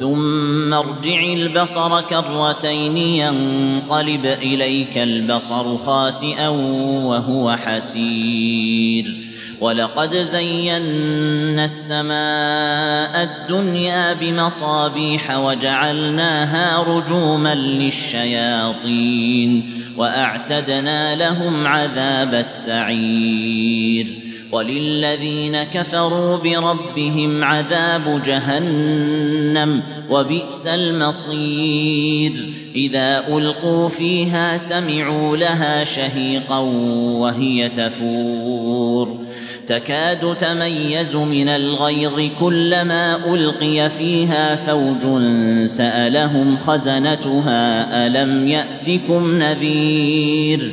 ثم ارجع البصر كرتين ينقلب إليك البصر خاسئا وهو حسير. ولقد زينا السماء الدنيا بمصابيح وجعلناها رجوما للشياطين وأعتدنا لهم عذاب السعير. وللذين كفروا بربهم عذاب جهنم وبئس المصير. إذا ألقوا فيها سمعوا لها شهيقا وهي تفور. تكاد تميز من الغيظ كلما ألقي فيها فوج سألهم خزنتها ألم يأتكم نذير.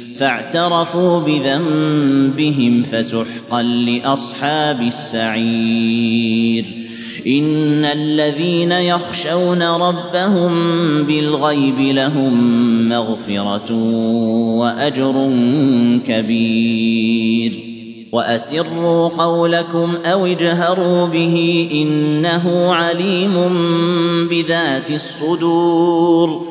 فاعترفوا بذنبهم فسحقا لأصحاب السعير. إن الذين يخشون ربهم بالغيب لهم مغفرة وأجر كبير. وأسروا قولكم أو اجهروا به إنه عليم بذات الصدور.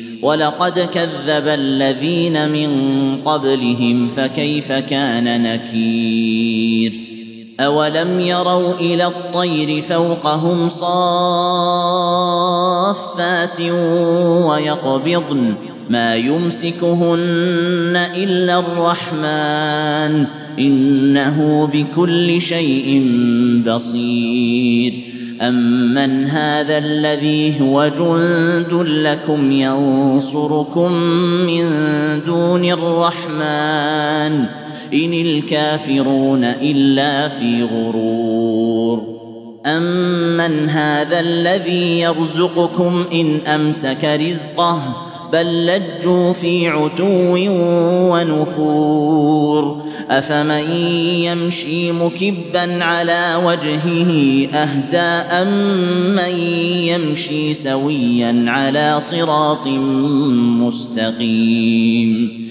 ولقد كذب الذين من قبلهم فكيف كان نكير؟ أولم يروا إلى الطير فوقهم صافات ويقبضن؟ ما يمسكهن إلا الرحمن إنه بكل شيء بصير. امن هذا الذي هو جند لكم ينصركم من دون الرحمن ان الكافرون الا في غرور امن هذا الذي يرزقكم ان امسك رزقه بل لجوا في عتو ونفور. أفمن يمشي مكبا على وجهه أهدى امن يمشي سويا على صراط مستقيم.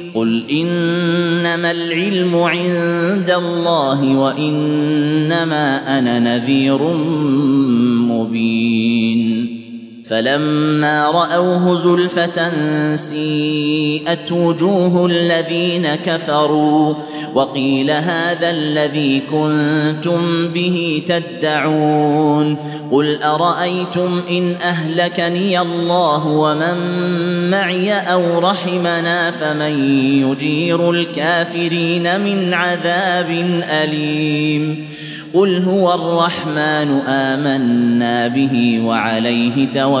قل انما العلم عند الله وانما أنا نذير مبين فلما رأوه زلفة سيئت وجوه الذين كفروا وقيل هذا الذي كنتم به تدعون قل أرأيتم إن أهلكني الله ومن معي أو رحمنا فمن يجير الكافرين من عذاب أليم قل هو الرحمن آمنا به وعليه توكلنا